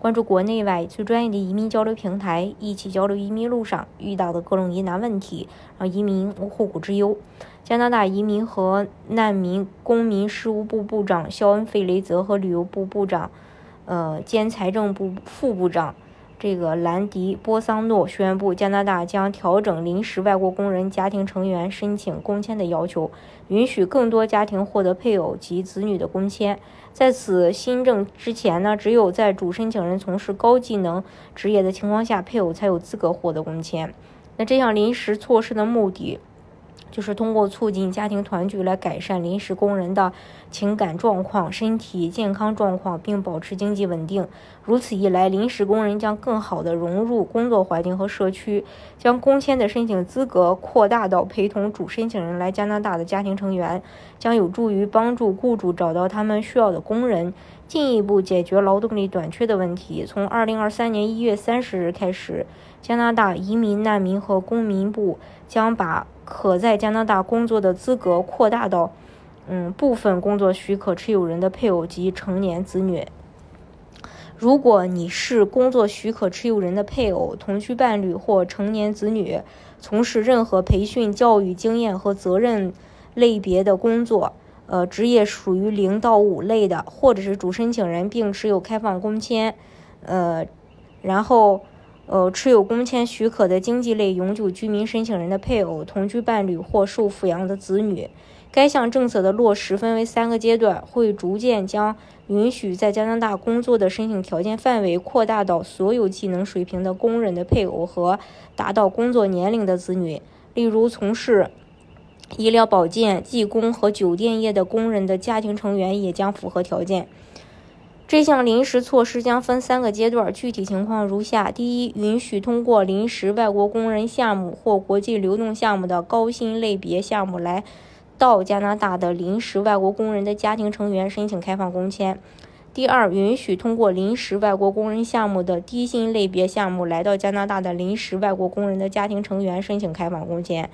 关注国内外最专业的移民交流平台，一起交流移民路上遇到的各种疑难问题，让移民无后顾之忧。加拿大移民和难民公民事务部部长肖恩·费雷泽和旅游部部长，呃兼财政部副部长。这个兰迪·波桑诺宣布，加拿大将调整临时外国工人家庭成员申请工签的要求，允许更多家庭获得配偶及子女的工签。在此新政之前呢，只有在主申请人从事高技能职业的情况下，配偶才有资格获得工签。那这项临时措施的目的。就是通过促进家庭团聚来改善临时工人的情感状况、身体健康状况，并保持经济稳定。如此一来，临时工人将更好地融入工作环境和社区，将工签的申请资格扩大到陪同主申请人来加拿大的家庭成员，将有助于帮助雇主找到他们需要的工人，进一步解决劳动力短缺的问题。从二零二三年一月三十日开始，加拿大移民、难民和公民部将把可在加拿大工作的资格扩大到，嗯，部分工作许可持有人的配偶及成年子女。如果你是工作许可持有人的配偶、同居伴侣或成年子女，从事任何培训、教育经验和责任类别的工作，呃，职业属于零到五类的，或者是主申请人并持有开放工签，呃，然后。呃，持有工签许可的经济类永久居民申请人的配偶、同居伴侣或受抚养的子女，该项政策的落实分为三个阶段，会逐渐将允许在加拿大工作的申请条件范围扩大到所有技能水平的工人的配偶和达到工作年龄的子女。例如，从事医疗保健、技工和酒店业的工人的家庭成员也将符合条件。这项临时措施将分三个阶段，具体情况如下：第一，允许通过临时外国工人项目或国际流动项目的高薪类别项目来到加拿大的临时外国工人的家庭成员申请开放工签；第二，允许通过临时外国工人项目的低薪类别项目来到加拿大的临时外国工人的家庭成员申请开放工签；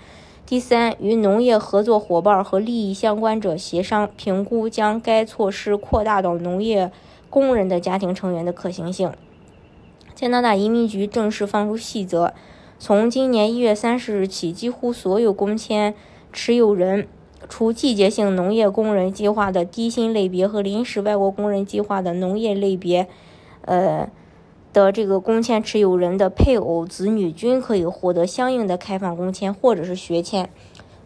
第三，与农业合作伙伴和利益相关者协商评估，将该措施扩大到农业。工人的家庭成员的可行性。加拿大移民局正式放出细则，从今年一月三十日起，几乎所有工签持有人，除季节性农业工人计划的低薪类别和临时外国工人计划的农业类别，呃的这个工签持有人的配偶、子女均可以获得相应的开放工签或者是学签。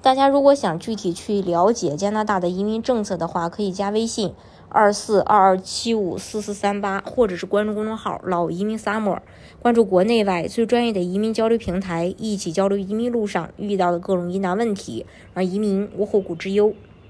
大家如果想具体去了解加拿大的移民政策的话，可以加微信。二四二二七五四四三八，或者是关注公众号“老移民 summer”，关注国内外最专业的移民交流平台，一起交流移民路上遇到的各种疑难问题，让移民无后顾之忧。